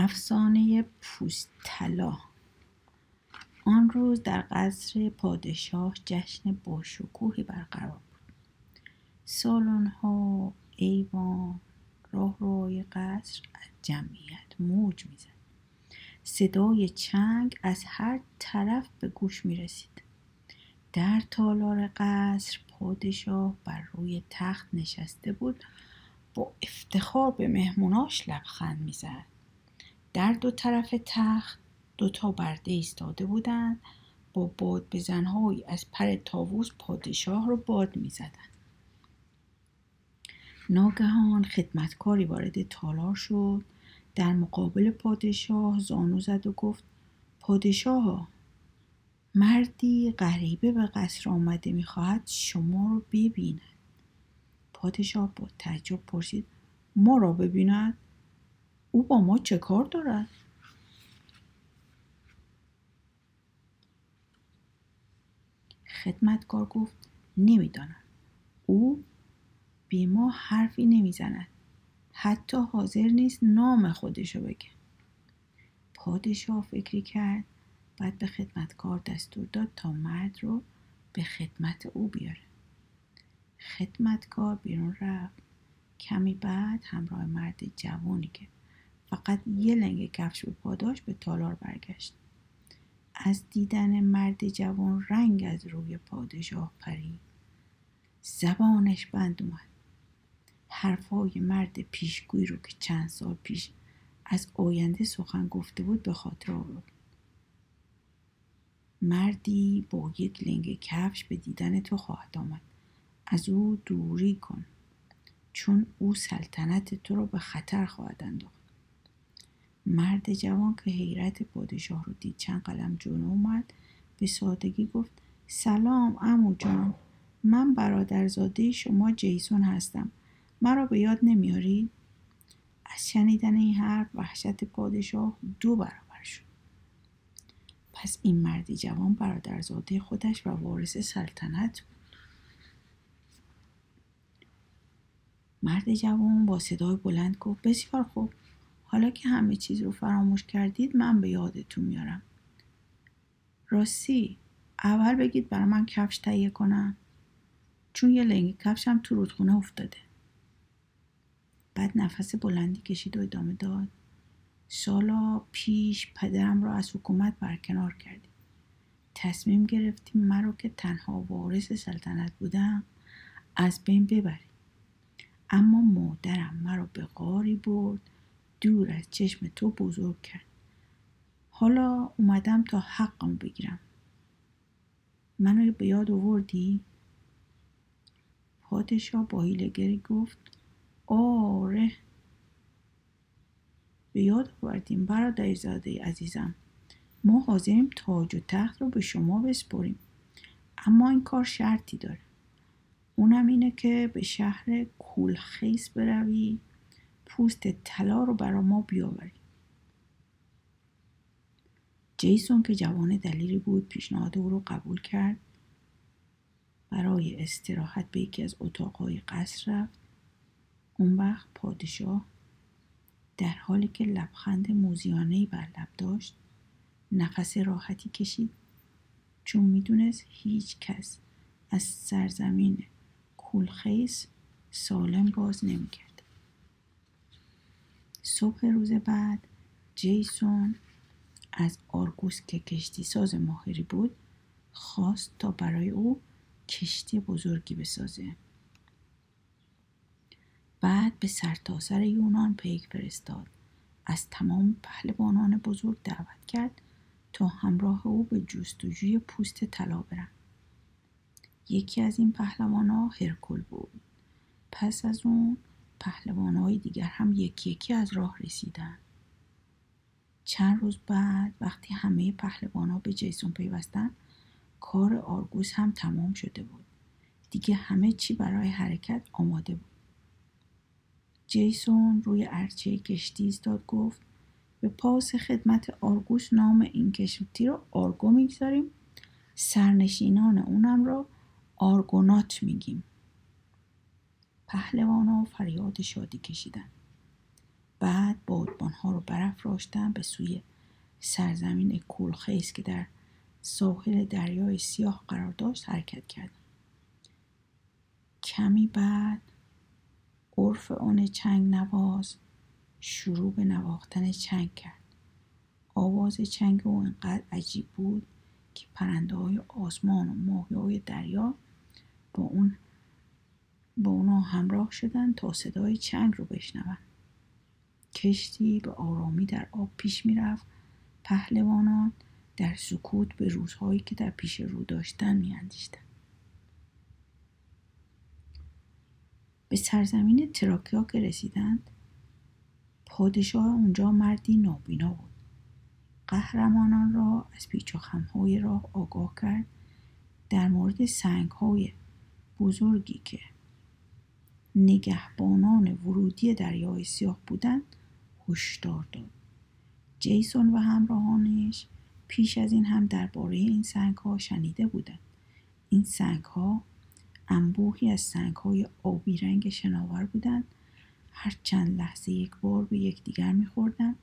افسانه پوستلا. آن روز در قصر پادشاه جشن باشکوهی برقرار بود. سالن ها ایوان راه روی قصر از جمعیت موج می‌زد. صدای چنگ از هر طرف به گوش می رسید. در تالار قصر پادشاه بر روی تخت نشسته بود با افتخار به مهموناش لبخند می‌زد. در دو طرف تخت دو تا برده ایستاده بودند. با باد بزنهایی از پر تاووس پادشاه رو باد می‌زدند. ناگهان خدمتکاری وارد تالار شد. در مقابل پادشاه زانو زد و گفت پادشاه مردی غریبه به قصر آمده می‌خواهد شما رو ببیند. پادشاه با تعجب پرسید ما را ببیند؟ او با ما چه کار دارد؟ خدمتکار گفت نمی‌دانم. او بی ما حرفی نمی‌زند. حتی حاضر نیست نام خودشو بگه. پادشاه فکری کرد بعد به خدمتکار دستور داد تا مرد رو به خدمت او بیاره. خدمتکار بیرون رفت. کمی بعد همراه مرد جوانی که فقط یه لنگ کفش به پاداش به تالار برگشت. از دیدن مرد جوان رنگ از روی پادشاه پرید. زبانش بند اومد. حرفهای مرد پیشگویی رو که چند سال پیش از آینده سخن گفته بود به خاطر آورد. مردی با یک لنگ کفش به دیدن تو خواهد آمد. از او دوری کن چون او سلطنت تو را به خطر خواهد انداخت. مرد جوان که حیرت پادشاه رو دید چند قلم جلو اومد به سادگی گفت سلام امو جان. من برادرزاده شما جیسون هستم. مرا به یاد نمیاری؟ از شنیدن این حرف وحشت پادشاه دو برابر شد. پس این مردی جوان برادرزاده خودش و وارث سلطنت بود. مرد جوان با صدای بلند گفت بسیار خوب. حالا که همه چیز رو فراموش کردید من به یادتون میارم. راستی اول بگید برای من کفش تهیه کنم چون یه لنگ کفشم تو رودخونه افتاده. بعد نفس بلندی کشید و ادامه داد. سالا پیش پدرم را از حکومت برکنار کردیم. تصمیم گرفتیم مرا که تنها وارث سلطنت بودم از بین ببریم. اما مادرم مرا به غاری برد دور از چشم تو بزرگ کرد. حالا اومدم تا حقم بگیرم. منو به یاد آوردی؟ پادشاه با هیلگری گفت آره. به یاد آوردیم برادر زاده عزیزم. ما حاضریم تاج و تخت رو به شما بسپریم. اما این کار شرطی داره. اونم اینه که به شهر کولخیس بروی. پوست طلا رو برا ما بیاوری جیسون که جوان دلیری بود پیشنهاد او رو قبول کرد. برای استراحت به یکی از اتاقهای قصر رفت. اون وقت پادشاه در حالی که لبخند موزیانهای بر لب داشت نفس راحتی کشید. چون می‌دونست هیچ کس از سرزمین کولخیس سالم باز نمی‌کرد. صبح روز بعد جیسون از آرگوس که کشتی ساز ماهری بود خواست تا برای او کشتی بزرگی بسازه. بعد به سرتاسر سر یونان پیک فرستاد. از تمام پهلوانان بزرگ دعوت کرد تا همراه او به جستجوی پوست طلا برند یکی از این پهلوان ها هرکل بود. پس از اون پهلوان های دیگر هم یکی یکی از راه رسیدن. چند روز بعد وقتی همه پهلوان ها به جیسون پیوستن کار آرگوس هم تمام شده بود. دیگه همه چی برای حرکت آماده بود. جیسون روی عرشه کشتی ایستاد گفت به پاس خدمت آرگوس نام این کشتی رو آرگو می‌گذاریم. سرنشینان اونم رو آرگونات میگیم. پهلوان ها فریاد شادی کشیدن. بعد بادبان آنها رو برافراشتن به سوی سرزمین کولخیس که در ساحل دریای سیاه قرار داشت حرکت کردند کمی بعد عرف آن چنگ نواز شروع به نواختن چنگ کرد. آواز چنگ او انقدر عجیب بود که پرنده های آسمان و ماهی های دریا با اون با اونا همراه شدن تا صدای چنگ رو بشنون. کشتی به آرامی در آب پیش می‌رفت. پهلوانان در سکوت به روزهایی که در پیش رو داشتن میاندیشتند به سرزمین تراکیا که رسیدند پادشاه اونجا مردی نابینا بود. قهرمانان را از پیچ و خمهای راه آگاه کرد در مورد سنگهای بزرگی که نگهبانان ورودی دریای سیاه بودند هشدار داد. جیسون و همراهانش پیش از این هم درباره این سنگ ها شنیده بودند. این سنگ ها انبوهی از سنگ های آبی رنگ شناور بودند. هر چند لحظه یک بار به یکدیگر میخوردند.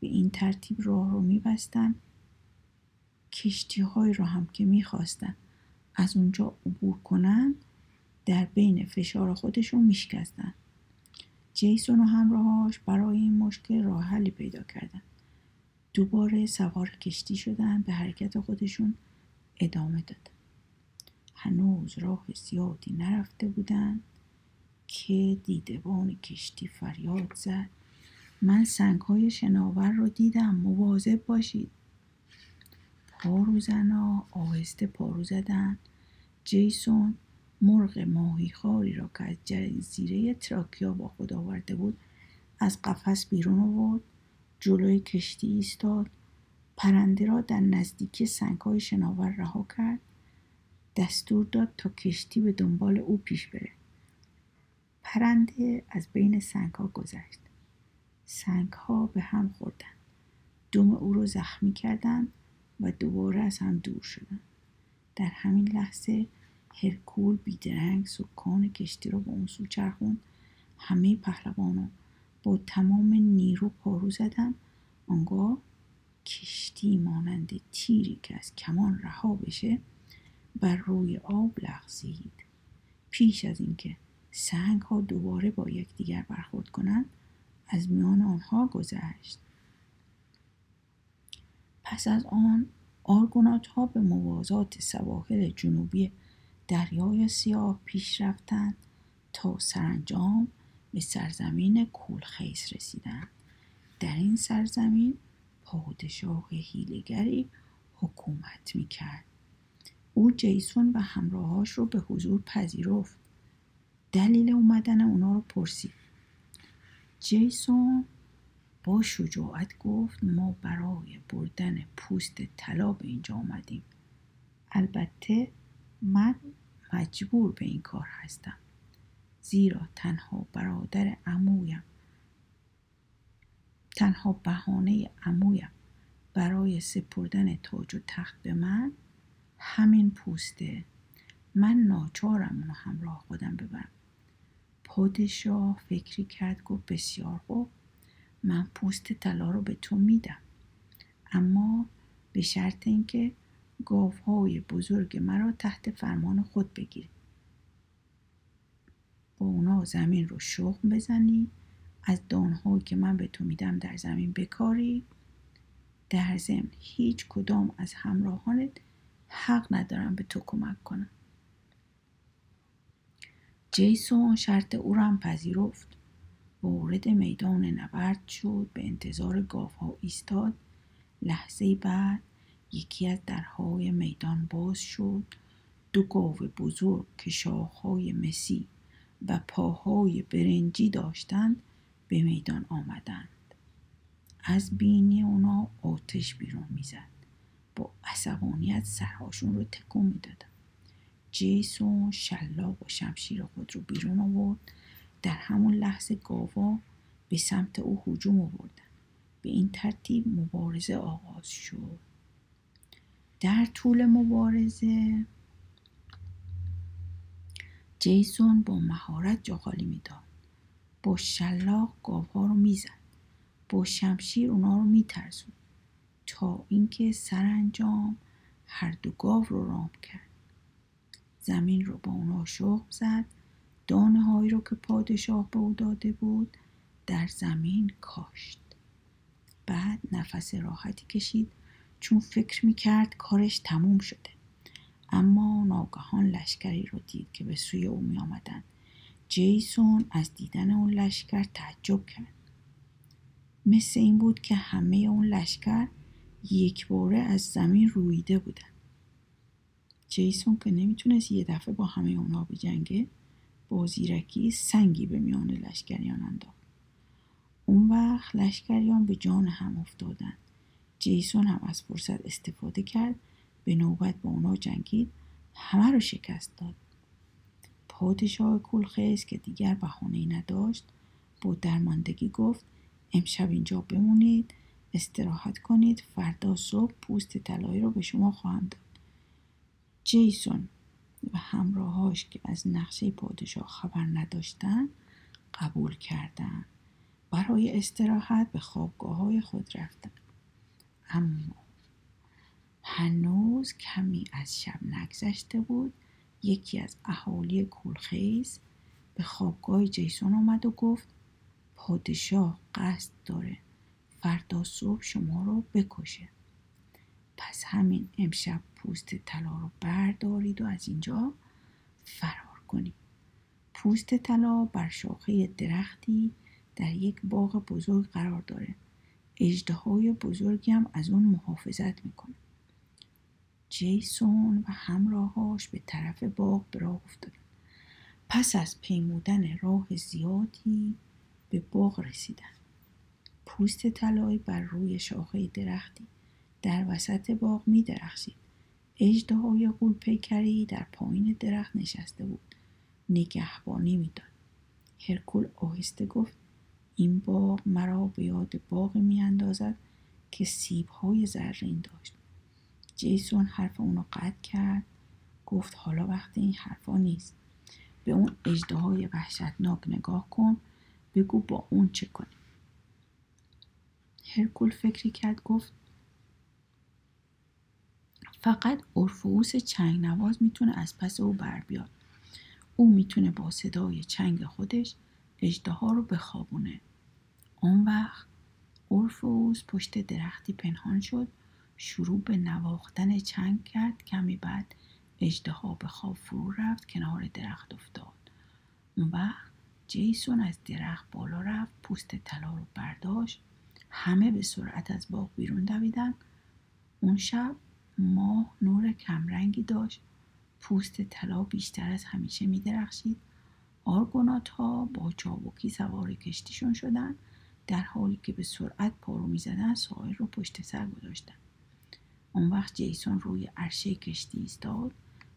به این ترتیب راه رو میبستند. کشتی های را هم که می‌خواستند از اونجا عبور کنند در بین فشار خودشون میشکستند جیسون و همراهاش برای این مشکل راه حلی پیدا کردند دوباره سوار کشتی شدن به حرکت خودشون ادامه دادن هنوز راه زیادی نرفته بودند که دیدبان کشتی فریاد زد. من سنگ های شناور رو دیدم مواظب باشید. پارو زنا آهسته پارو زدن. جیسون مرغ ماهیخواری را که از جزیره تراکیا با خود آورده بود از قفس بیرون آورد جلوی کشتی ایستاد پرنده را در نزدیکی سنگهای شناور رها کرد دستور داد تا کشتی به دنبال او پیش بره. پرنده از بین سنگ ها گذشت. سنگ ها به هم خوردند. دم او را زخمی کردند و دوباره از هم دور شدند. در همین لحظه هرکول بیدرنگ سکان کشتی را به اون سو چرخوند. همه پهلوانان با تمام نیرو پارو زدن آنگاه کشتی مانند تیری که از کمان رها بشه بر روی آب لغزید. پیش از اینکه سنگ ها دوباره با یکدیگر برخورد کنند از میان آنها گذشت. پس از آن آرگونات ها به موازات سواحل جنوبی دریای سیاه پیش رفتند تا سرانجام به سرزمین کولخیس رسیدند در این سرزمین پادشاه هیلگری حکومت می‌کرد. او جیسون و همراهاش رو به حضور پذیرفت. دلیل اومدن اونا رو پرسید. جیسون با شجاعت گفت ما برای بردن پوست طلا به اینجا آمدیم. البته من مجبور به این کار هستم. زیرا تنها برادر عمویم. تنها بهانه عمویم برای سپردن تاج و تخت به من همین پوسته. من ناچارم اونو همراه خودم ببرم. پادشاه فکری کرد گفت بسیار خوب. من پوست طلا رو به تو میدم. اما به شرط اینکه گاوهای بزرگ مرا تحت فرمان خود بگیری با اونا زمین رو شخم بزنی. از دانهایی که من به تو میدم در زمین بکاری. در ضمن هیچ کدام از همراهانت حق ندارم به تو کمک کنم. جیسون شرط او را پذیرفت. وارد میدان نبرد شد به انتظار گاوها ایستاد. لحظه بعد یکی از درهای میدان باز شد. دو گاو بزرگ که شاخهای مسی و پاهای برنجی داشتند به میدان آمدند. از بینی اونا آتش بیرون می‌زد. با عصبانیت سرهاشون رو تکون می‌دادن. جیسون شلاق و شمشیر خود رو بیرون آورد. در همون لحظه گاوا به سمت او هجوم آوردن. به این ترتیب مبارزه آغاز شد. در طول مبارزه. جیسون با مهارت جا خالی می‌داد. با شلاق گاوها رو می‌زد. با شمشیر اونا رو میترسون تا اینکه سرانجام هر دو گاو رو رام کرد. زمین رو با اونا شخم زد. دانه هایی رو که پادشاه به او داده بود در زمین کاشت. بعد نفس راحتی کشید چون فکر می‌کرد کارش تموم شده. اما ناگهان لشکری رو دید که به سوی او می آمدن. جیسون از دیدن اون لشکر تعجب کرد. مثل این بود که همه اون لشکر یک باره از زمین رویده بودن. جیسون که نمی‌تونست یه دفعه با همه اونا بجنگه با زیرکی سنگی به میان لشکریان انداخت. اون وقت لشکریان به جان هم افتادن. جیسون هم از فرصت استفاده کرد به نوبت با اونا جنگید همه رو شکست داد. پادشاه کلخیز که دیگر بهانه نداشت با درماندگی گفت امشب اینجا بمونید استراحت کنید فردا صبح پوست طلایی رو به شما خواهم داد. جیسون و همراهاش که از نقشه پادشاه خبر نداشتن قبول کردند برای استراحت به خوابگاه های خود رفتن. اما هنوز کمی از شب نگذشته بود. یکی از اهالی کولخیز به خوابگاه جیسون آمد و گفت پادشاه قصد داره فردا صبح شما رو بکشه. پس همین امشب پوست طلا رو بردارید و از اینجا فرار کنید. پوست طلا بر شاخه درختی در یک باغ بزرگ قرار داره. اجده های بزرگی هم از اون محافظت می‌کنه. جیسون و همراهاش به طرف باغ به افتادن. پس از پیمودن راه زیادی به باغ رسیدن. پوست طلایی بر روی شاخه درختی در وسط باغ می درخشید اجده های غول پیکری در پایین درخت نشسته بود. نگهبانی می‌داد. هرکول آهسته گفت این باغ مرا به یاد باغ می اندازد که سیب های زرین داشت. جیسون حرف اونو قطع کرد گفت حالا وقت این حرفا نیست. به اون اجده های وحشتناک نگاه کن بگو با اون چه کنی هرکول فکری کرد گفت فقط ارفوس چنگ نواز می‌تونه از پس او بر بیاد. او می‌تونه با صدای چنگ خودش اجده رو بخوابونه. اون وقت اورفوس پشت درختی پنهان شد شروع به نواختن چنگ کرد کمی بعد اجدها به خواب فرو رفت کنار درخت افتاد. اون وقت جیسون از درخت بالا رفت پوست طلا رو برداشت. همه به سرعت از باغ بیرون دویدن. اون شب ماه نور کمرنگی داشت. پوست طلا بیشتر از همیشه می درخشید آرگونات ها با چابکی سوار کشتیشون شدن. در حالی که به سرعت پارو می‌زدن ساحل رو پشت سر گذاشتن. اون وقت جیسون روی عرشه کشتی ایستاد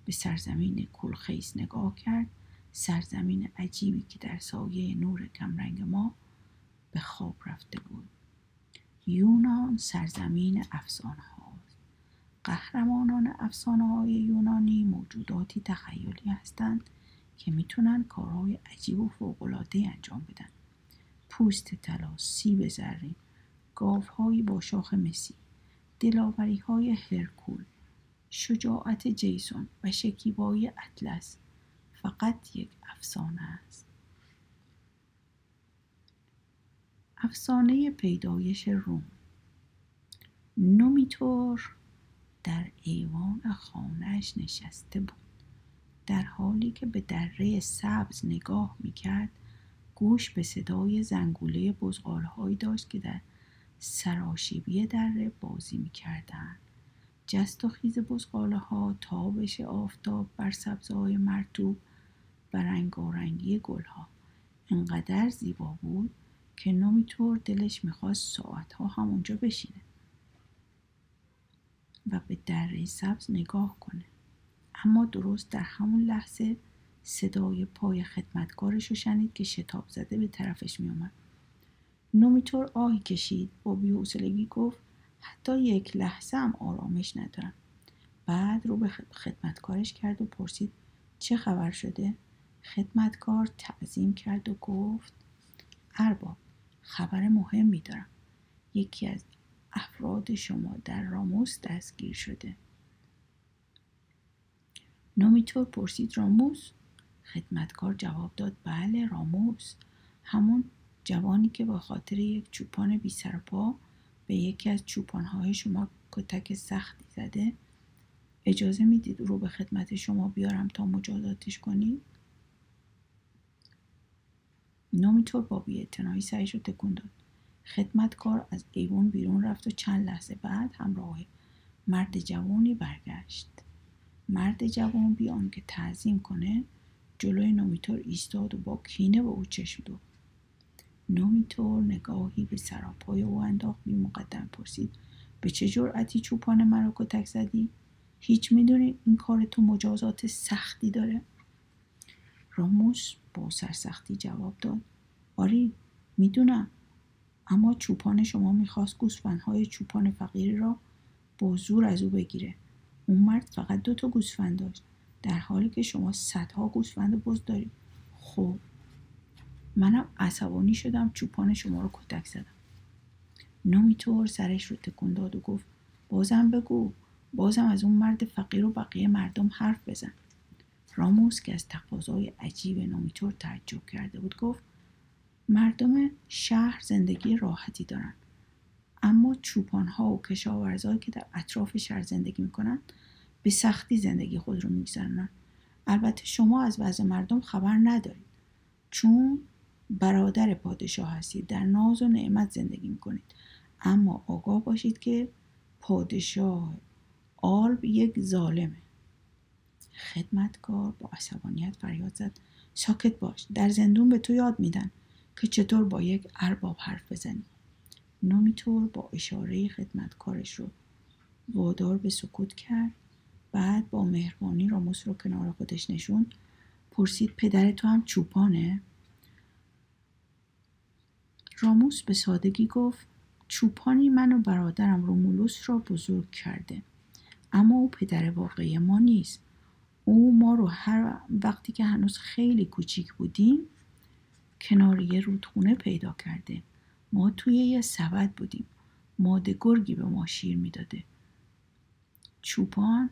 به سرزمین کلخیس نگاه کرد. سرزمین عجیبی که در سایه نور کمرنگ ما به خواب رفته بود. یونان سرزمین افسانه هاست قهرمانان افسانه های یونانی موجوداتی تخیلی هستند که می‌تونن کارهای عجیب و فوقالعاده انجام بدن. پوست طلا سیب زرین گاوهایی با شاخ مسی دلاوری های هرکول شجاعت جیسون و شکیبایی اطلس فقط یک افسانه است. افسانه پیدایش روم نومیتور در ایوان خانهش نشسته بود در حالی که به دره سبز نگاه می‌کرد گوش به صدای زنگوله بزغالهایی داشت که در سراشیبی دره بازی می‌کردند. جست و خیز بزغاله ها تابش آفتاب بر سبزهای مرتوب و رنگارنگی گلها. انقدر زیبا بود که نمیطور دلش می‌خواست ساعتها همونجا بشینه و به دره سبز نگاه کنه. اما درست در همون لحظه صدای پای خدمتکارش رو شنید که شتاب زده به طرفش میومد نومیتور آهی کشید. با بیحوصلگی گفت حتی یک لحظه هم آرامش ندارم. بعد رو به خدمتکارش کرد و پرسید چه خبر شده؟ خدمتکار تعظیم کرد و گفت ارباب خبر مهمی دارم. یکی از افراد شما در راموس دستگیر شده. نومیتور پرسید راموس؟ خدمتکار جواب داد بله راموس. همون جوانی که با خاطر یک چوپان بی پا به یکی از چوپانهای شما کتک سختی زده اجازه می‌دید رو به خدمت شما بیارم تا مجازاتش کنید نومیتور با بیاعتنایی سرش رو تکون داد. خدمتکار از ایوان بیرون رفت و چند لحظه بعد همراه مرد جوانی برگشت. مرد جوان بیان که تعظیم کنه جلوی نومیتور ایستاد و با کینه به او چشم دوخت. نومیتور نگاهی به سراپای او انداخت بی مقدم پرسید به چه جرأتی چوپان مرا کتک زدی؟ هیچ می‌دونی این کار تو مجازات سختی داره؟ راموس با سرسختی جواب داد آری می‌دونم اما چوپان شما می‌خواست گوسفندهای چوپان فقیری را با زور از او بگیره. اون مرد فقط دو تا گوسفند داشت. در حالی که شما صدها گوسفند بز دارید. خب منم عصبانی شدم چوپان شما رو کتک زدم. نومیتور سرش رو تکون داد و گفت بازم بگو بازم از اون مرد فقیر و بقیه مردم حرف بزن. راموس که از تقاضای عجیب نومیتور تعجب کرده بود گفت مردم شهر زندگی راحتی دارن. اما چوپان ها و کشاورزهایی که در اطراف شهر زندگی می‌کنن به سختی زندگی خود رو میگذرونن البته شما از وضع مردم خبر ندارید. چون برادر پادشاه هستید. در ناز و نعمت زندگی می‌کنید. اما آگاه باشید که پادشاه آلب یک ظالمه. خدمتکار با عصبانیت فریاد زد. ساکت باش. در زندون به تو یاد میدن که چطور با یک ارباب حرف بزنی. نومیتور با اشاره خدمتکارش رو وادار به سکوت کرد. بعد با مهربانی راموس رو کنار خودش نشون پرسید پدر تو هم چوپانه؟ راموس به سادگی گفت چوپانی من و برادرم رومولوس را بزرگ کرده اما او پدر واقعی ما نیست. او ما رو هر وقتی که هنوز خیلی کوچیک بودیم کنار یه رودخونه پیدا کرده. ما توی یه سبد بودیم. ماده گرگی به ما شیر می‌داده. چوپان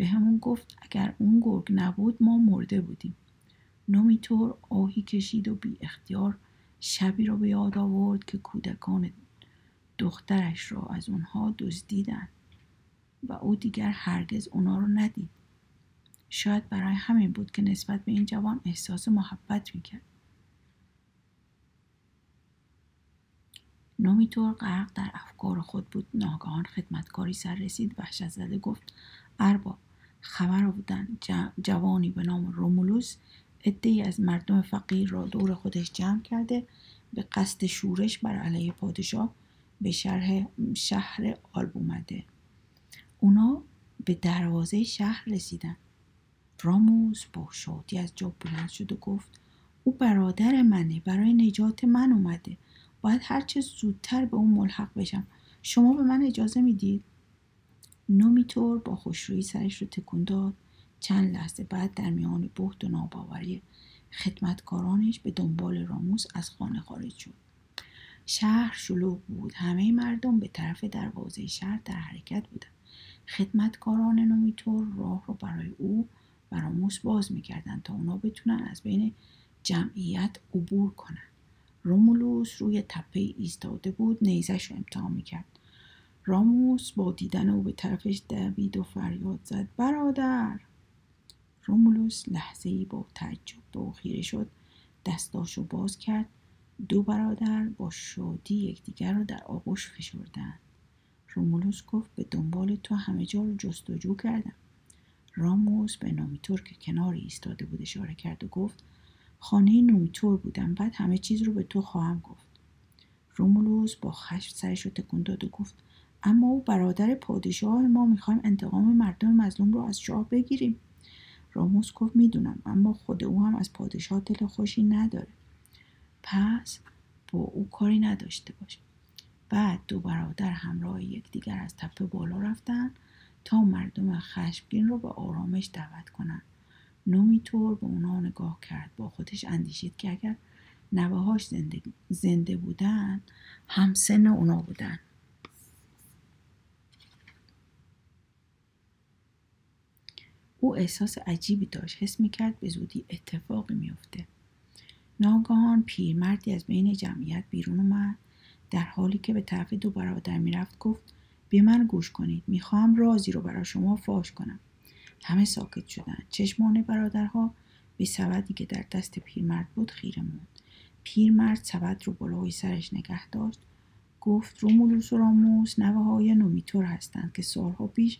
به همون گفت اگر اون گرگ نبود ما مرده بودیم. نومیتور آهی کشید و بی اختیار شبی را به یاد آورد که کودکان دخترش را از اونها دزدیدن و او دیگر هرگز اونا رو ندید. شاید برای همین بود که نسبت به این جوان احساس محبت می‌کرد. نومیتور غرق در افکار خود بود. ناگهان خدمتکاری سر رسید. وحشت زده گفت ارباب خبر بودن جوانی به نام رومولوس عدهای از مردم فقیر را دور خودش جمع کرده به قصد شورش بر علیه پادشاه به شهر, شهر آلب اومده. اونا به دروازه شهر رسیدن. راموس با شادی از جا بلند شد و گفت او برادر منه برای نجات من اومده. باید هرچه زودتر به اون ملحق بشم. شما به من اجازه می‌دید؟ نومیتور با خوشرویی سرش رو تکون داد. چند لحظه بعد در میان بهت و ناباوری خدمتکارانش به دنبال راموس از خانه خارج شد. شهر شلوغ بود. همه مردم به طرف دروازه شهر در حرکت بودند. خدمتکاران نومیتور راه رو برای او و راموس باز می‌کردند تا اونا بتونن از بین جمعیت عبور کنن. رومولوس روی تپه ایستاده بود. نیزش رو امتحان می‌کرد. راموس با دیدن او به طرفش دوید و فریاد زد. برادر! رومولوس لحظه ای با تعجب به او خیره شد. دستاشو باز کرد. دو برادر با شادی یکدیگر را در آغوش فشردند. رومولوس گفت به دنبال تو همه جا رو جستجو کردم. راموس به نومیتور که کنار ایستاده بود اشاره کرد و گفت خانه نومیتور بودم. بعد همه چیز رو به تو خواهم گفت. رومولوس با خشم سرش رو تکون داد و گفت اما او برادر پادشاه ما می‌خوایم انتقام مردم مظلوم رو از شاه بگیریم. راموس گفت می‌دونم اما خود او هم از پادشاه دل خوشی نداره. پس با او کاری نداشته باش بعد دو برادر همراه یکدیگر از تپه بالا رفتن تا مردم خشمگین رو به آرامش دعوت کنند نومیتور به اونا نگاه کرد. با خودش اندیشید که اگر نوهاش زنده, زنده بودن همسن اونا بودن. او احساس عجیبی داشت. حس می‌کرد به زودی اتفاقی میافته. ناگهان پیرمردی از بین جمعیت بیرون اومد. در حالی که به طرف دو برادر می‌رفت گفت به من گوش کنید. می‌خواهم رازی رو برای شما فاش کنم. همه ساکت شدند. چشمان برادرها به سبدی که در دست پیرمرد بود خیره موند. پیرمرد سبد رو بالای سرش نگه داشت. گفت رومولوس و راموس نوه های نومیتور هستند که سالها پیش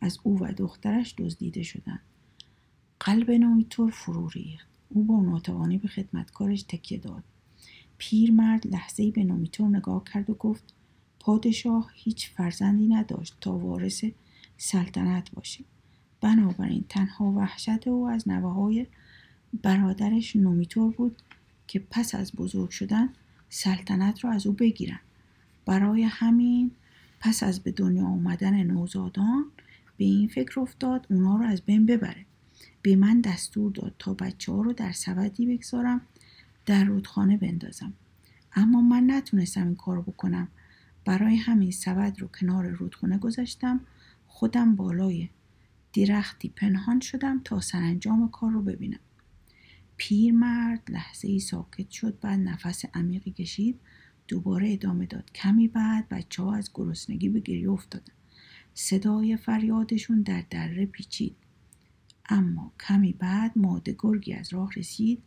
از او و دخترش دزدیده شدند. قلب نومیتور فرو ریخت. او با ناتوانی به خدمتکارش تکیه داد. پیرمرد لحظه به نومیتور نگاه کرد و گفت پادشاه هیچ فرزندی نداشت تا وارث سلطنت باشه بنابراین تنها وحشت او از نوه های برادرش نومیتور بود که پس از بزرگ شدن سلطنت را از او بگیرن برای همین پس از به دنیا آمدن نوزادان به این فکر افتاد اونا رو از بین ببره. به من دستور داد تا بچه ها رو در سبدی بگذارم در رودخانه بندازم. اما من نتونستم این کار بکنم. برای همین سبد رو کنار رودخانه گذاشتم خودم بالای درختی پنهان شدم تا سرانجام کار رو ببینم. پیرمرد لحظه ای ساکت شد بعد نفس عمیقی کشید دوباره ادامه داد. کمی بعد بچه ها از گرسنگی به گریه افتادن. صدای فریادشون در دره پیچید. اما کمی بعد ماده گرگی از راه رسید.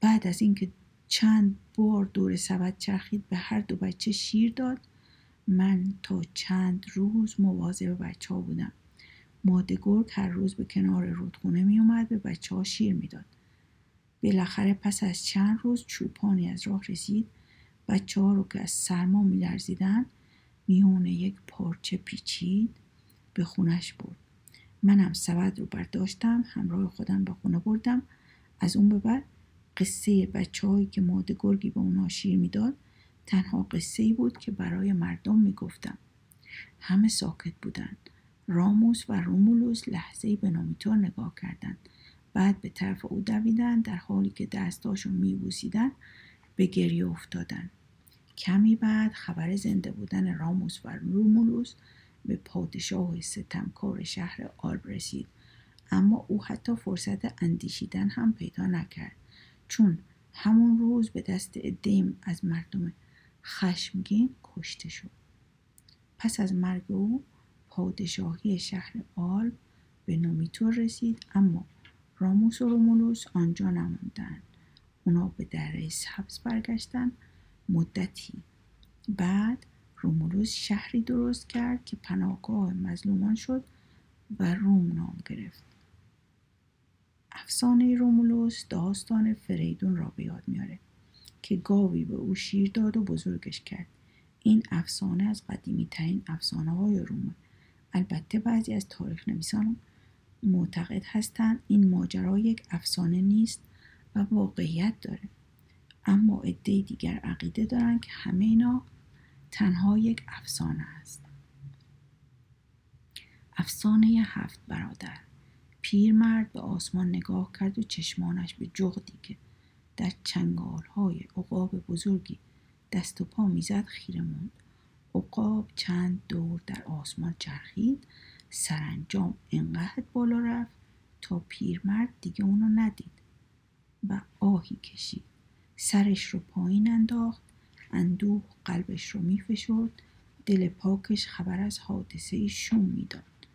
بعد از اینکه چند بار دور سبد چرخید به هر دو بچه شیر داد من تا چند روز مواظب بچه ها بودم. ماده گرگ هر روز به کنار رودخونه می اومد به بچه ها شیر می‌داد. بالاخره پس از چند روز چوپانی از راه رسید. بچه ها رو که از سرما می لرزیدن میون یک پارچه پیچید به خونش برد. منم سبد رو برداشتم همراه خودم به خونه بردم. از اون به بعد قصه بچه که ماده گرگی به اونا شیر می‌داد تنها قصه ای بود که برای مردم می‌گفتم. همه ساکت بودند راموس و رومولوس لحظه به نامیتور نگاه کردند. بعد به طرف او دویدن در حالی که دستاشو میبوسیدن به گریه افتادن. کمی بعد خبر زنده بودن راموس و رومولوس به پادشاه ستمکار شهر آلب رسید. اما او حتی فرصت اندیشیدن هم پیدا نکرد. چون همون روز به دست ادیم از مردم خشمگین کشته شد. پس از مرگ او پادشاهی شهر آلب به نومیتور رسید اما راموس و رومولوس آنجا نموندند. اونا به دره سبز برگشتن مدتی. بعد رومولوس شهری درست کرد که پناهگاه مظلومان شد و روم نام گرفت. افسانه رومولوس داستان فریدون را به یاد میاره که گاوی به او شیر داد و بزرگش کرد. این افسانه از قدیمی ترین افسانه های رومه البته بعضی از تاریخ نویسان معتقد هستند این ماجرا یک افسانه نیست و واقعیت داره. اما عده دیگر عقیده دارند که همه اینا تنها یک افسانه است. افسانه هفت برادر. پیرمرد به آسمان نگاه کرد و چشمانش به جغدی که در چنگال های عقاب بزرگی دست و پا می‌زد خیره موند. عقاب چند دور در آسمان چرخید سرانجام انقدر بالا رفت تا پیرمرد دیگه اونو ندید و آهی کشید. سرش رو پایین انداخت اندوه قلبش رو میفشرد دل پاکش خبر از حادثه شوم می‌داد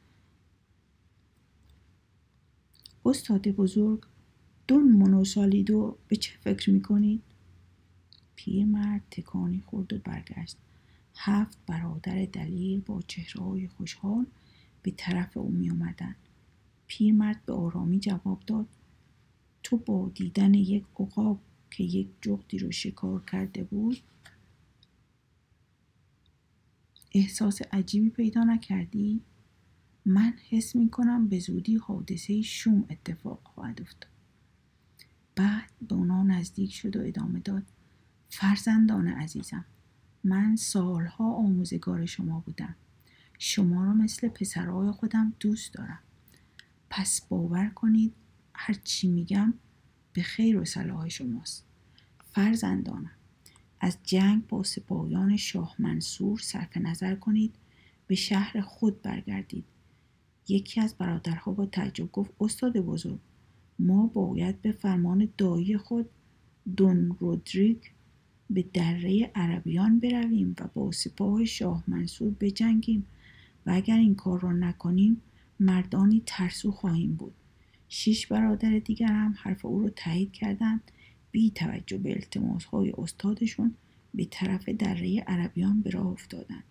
استاد بزرگ دون مونوسالیدو به چه فکر می‌کنید؟ پیرمرد تکانی خورد و برگشت هفت برادر دلیر با چهره خوشحال به طرف او می اومدن. پیرمرد به آرامی جواب داد تو با دیدن یک عقاب که یک جغدی رو شکار کرده بود احساس عجیبی پیدا نکردی؟ من حس می کنم به زودی حادثه شوم اتفاق خواهد افتاد. بعد به اونا نزدیک شد و ادامه داد فرزندان عزیزم من سالها آموزگار شما بودم شما را مثل پسرهای خودم دوست دارم پس باور کنید هر چی میگم به خیر و صلاح شماست. فرزندانم از جنگ با سپاهیان شاه منصور صرف نظر کنید به شهر خود برگردید. یکی از برادرها با تعجب گفت استاد بزرگ ما باید به فرمان دایی خود دون رودریگ به دره عربیان برویم و با سپاه شاه منصور بجنگیم و اگر این کار را نکنیم مردانی ترسو خواهیم بود. شش برادر دیگر هم حرف او را تایید کردند. بی توجه به التماس های استادشون به طرف دره عربیان به راه افتادند.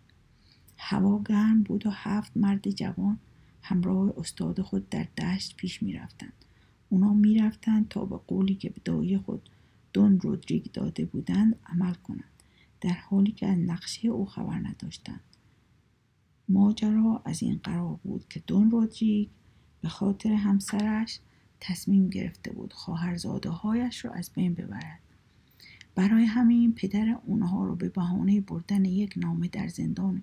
هوا گرم بود و هفت مرد جوان همراه استاد خود در دشت پیش می رفتند. اونا می رفتند تا به قولی که به دایی خود دون رودریگ داده بودند عمل کنند در حالی که از نقشه او خبر نداشتند. ماجرا از این قرار بود که دون رودریگ به خاطر همسرش تصمیم گرفته بود خواهرزاده هایش را از بین ببرد. برای همین پدر اونها را به بهانه بردن یک نامه در زندان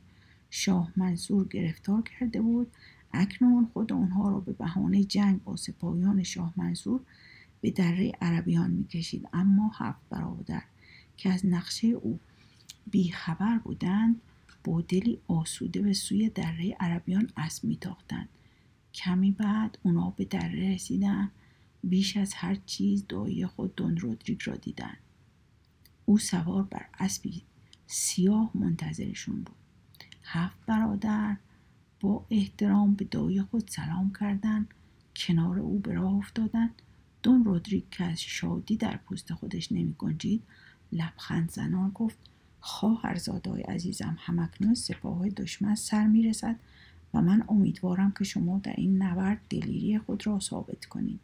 شاه منصور گرفتار کرده بود. اکنون خود اونها را به بهانه جنگ با سپاهیان شاه منصور به دره عربیان می‌کشید. اما هفت برادر که از نقشه او بیخبر بودند با دلی آسوده به سوی دره عربیان اسب میتاختند. کمی بعد اونا به دره رسیدن. بیش از هر چیز دایی خود دون رودریگ را دیدن. او سوار بر اسبی سیاه منتظرشون بود. هفت برادر با احترام به دایی خود سلام کردند کنار او به راه افتادند دون رودریگ که از شادی در پوست خودش نمی گنجید لبخند زنان گفت خواهرزادای عزیزم همکنون سپاه دشمن سر می رسد. و من امیدوارم که شما در این نبرد دلیری خود را ثابت کنید.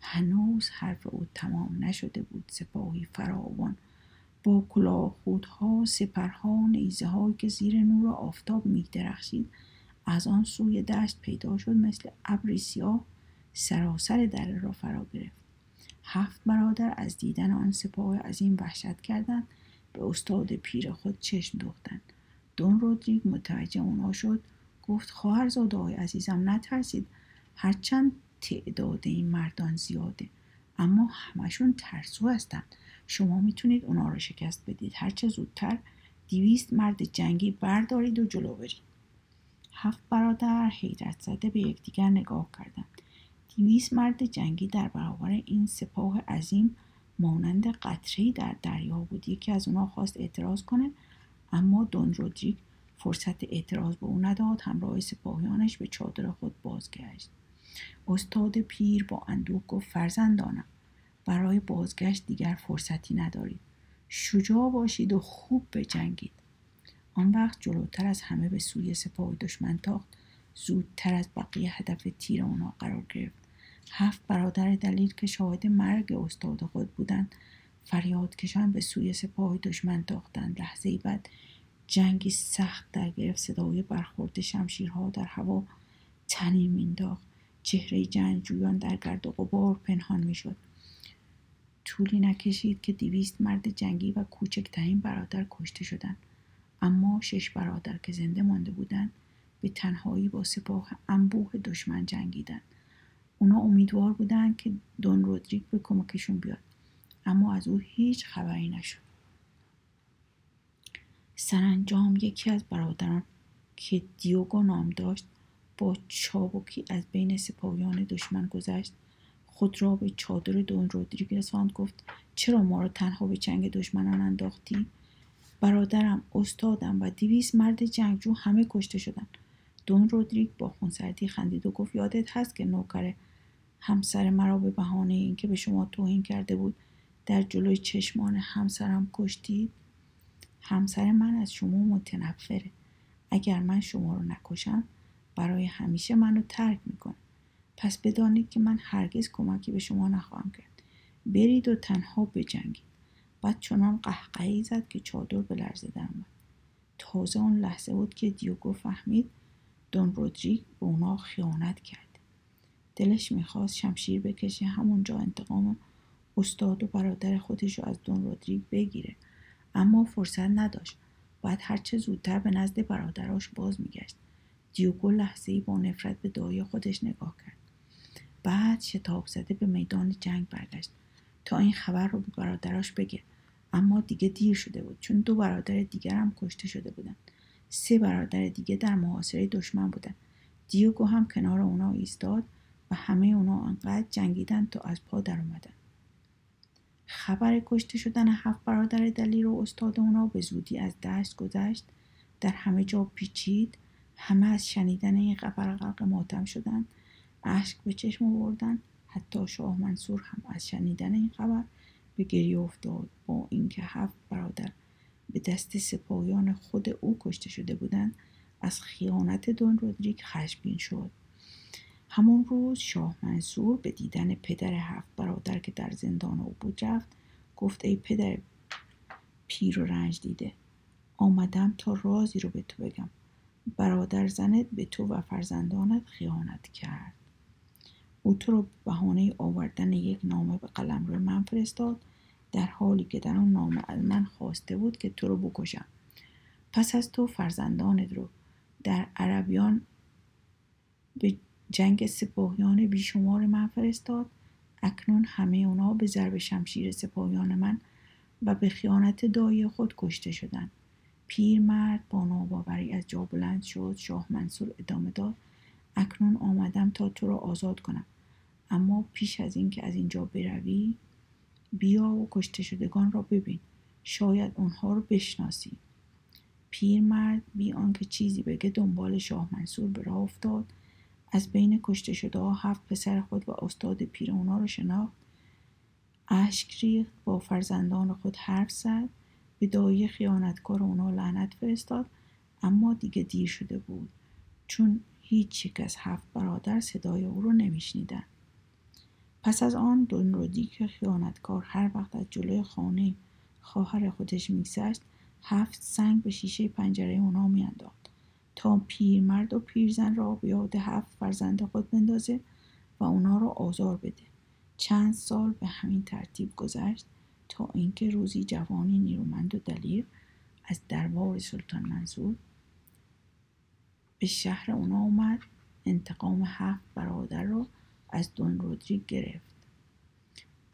هنوز حرف او تمام نشده بود سپاهی فراوان. با کلاهخودها سپرها نیزه هایی که زیر نور آفتاب می درخشید از آن سوی دشت پیدا شد مثل ابری سیاه سراسر دره را فرا گرفت. هفت برادر از دیدن آن سپاه این وحشت کردند به استاد پیر خود چشم دوختند. دون رودریگ متوجه اونا شد گفت خواهرزاده های عزیزم نترسید. هرچند تعداد این مردان زیاده اما همشون ترسو هستند. شما می‌تونید اونا رو شکست بدید. هرچه زودتر دیویست مرد جنگی بردارید و جلو برید. هفت برادر حیرت زده به یکدیگر نگاه کردند. دیویست مرد جنگی در برابر این سپاه عظیم مانند قطرهای در دریا بود. یکی از اونا خواست اعتراض کنه اما دون رودریگ فرصت اعتراض به او نداد. همراه سپاهیانش به چادر خود بازگشت. استاد پیر با اندوه گفت فرزندانم برای بازگشت دیگر فرصتی ندارید. شجاع باشید و خوب بجنگید. آن وقت جلوتر از همه به سوی سپاه دشمن تاخت. زودتر از بقیه هدف تیر آنها قرار گرفت. هفت برادر دلیل که شاهد مرگ استاد خود بودند فریاد کشان به سوی سپاه دشمن تاختند. لحظه بعد جنگی سخت در گرفت. صدای برخورد شمشیرها در هوا تنین مینداخت چهره جنگجویان در گرد و غبار پنهان می‌شد. طولی نکشید که دویست مرد جنگی و کوچکترین برادر کشته شدند. اما شش برادر که زنده مانده بودند به تنهایی با سپاه انبوه دشمن جنگیدند. اونا امیدوار بودند که دون رودریگ به کمکشون بیاد. اما از او هیچ خبری نشد. سرانجام یکی از برادران که دیوگو نام داشت با چابکی از بین سپاهیان دشمن گذشت. خود را به چادر دون رودریگ رساند گفت چرا ما را تنها به چنگ دشمنان انداختی؟ برادرم استادم و دیویس مرد جنگجو همه کشته شدند دون رودریگ با خونسردی خندید و گفت یادت هست که نوکر همسر مرا به بهانه اینکه به شما توهین کرده بود در جلوی چشمان همسرم کشتید؟ همسر من از شما متنفره. اگر من شما رو نکشم برای همیشه منو ترک می‌کنه. پس بدانید که من هرگز کمکی به شما نخواهم کرد. برید و تنها بجنگید. بعد چنان قهقهی زد که چادر به لرزه درآمد. تازه اون لحظه بود که دیوگو فهمید دون رودریگ به اونا خیانت کرد. دلش می‌خواست شمشیر بکشه همونجا انتقام استاد و برادر خودش رو از دون رودریگ بگیره. اما فرصت نداشت. باید هرچه زودتر به نزد برادراش باز میگشت. دیوگو لحظه ای با نفرت به دایی خودش نگاه کرد. بعد شتاب زده به میدان جنگ برگشت. تا این خبر رو به برادراش بگه. اما دیگه دیر شده بود. چون دو برادر دیگر هم کشته شده بودند سه برادر دیگه در محاصره دشمن بودند دیوگو هم کنار اونا ایستاد و همه اونا انقدر جنگیدن تا از پا در اومدن. خبر کشته شدن هفت برادر دلیر و استاد اونا به زودی از دست گذشت. در همه جا پیچید. همه از شنیدن این خبر غرق ماتم شدن. اشک به چشم آوردن. حتی شاه منصور هم از شنیدن این خبر به گریه افتاد با اینکه هفت برادر به دست سپاهیان خود او کشته شده بودند. از خیانت دون رودریک خشمگین شد. همون روز شاه منصور به دیدن پدر هفت برادر که در زندان او بود رفت گفت ای پدر پیر و رنج دیده آمدم تا رازی رو به تو بگم. برادر زنت به تو و فرزندانت خیانت کرد. او تو رو بهانه آوردن یک نامه به قلم روی من فرستاد در حالی که در آن نامه از من خواسته بود که تو رو بکشم. پس از تو فرزندانت رو در عربیان به جنگ سپاهیان بیشمار من فرستاد. اکنون همه اونا به ضرب شمشیر سپاهیان من و به خیانت دایی خود کشته شدند پیرمرد با ناباوری از جا بلند شد شاه منصور ادامه داد. اکنون آمدم تا تو را آزاد کنم. اما پیش از اینکه از اینجا بروی بیا و کشته شدگان را ببین. شاید آنها رو بشناسی. پیرمرد بی آنکه چیزی بگه دنبال شاه منصور به راه افتاد. از بین کشته شده ها هفت پسر خود و استاد پیر اونا رو شناخت. اشک ریخت با فرزندان خود حرف زد. به دایی خیانتکار اونا لعنت فرستاد اما دیگه دیر شده بود. چون هیچ یک از هفت برادر صدای او رو نمیشنیدن. پس از آن دونرودی که خیانتکار هر وقت از جلوی خانه خواهر خودش میگذشت هفت سنگ به شیشه پنجره اونا میانداخت. تا پیرمرد و پیرزن را به یاد هفت فرزند خود بندازه و اونا را آزار بده. چند سال به همین ترتیب گذشت تا اینکه روزی جوانی نیرومند و دلیر از دربار سلطان منصور به شهر اونا اومد انتقام هفت برادر را از دون رودریگ گرفت.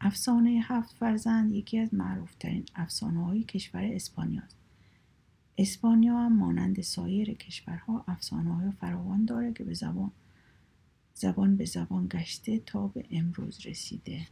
افسانه هفت فرزند یکی از معروفترین افسانه های کشور اسپانیا است اسپانیا هم مانند سایر کشورها افسانه های فراوان داره که به زبان زبان به زبان گشته تا به امروز رسیده.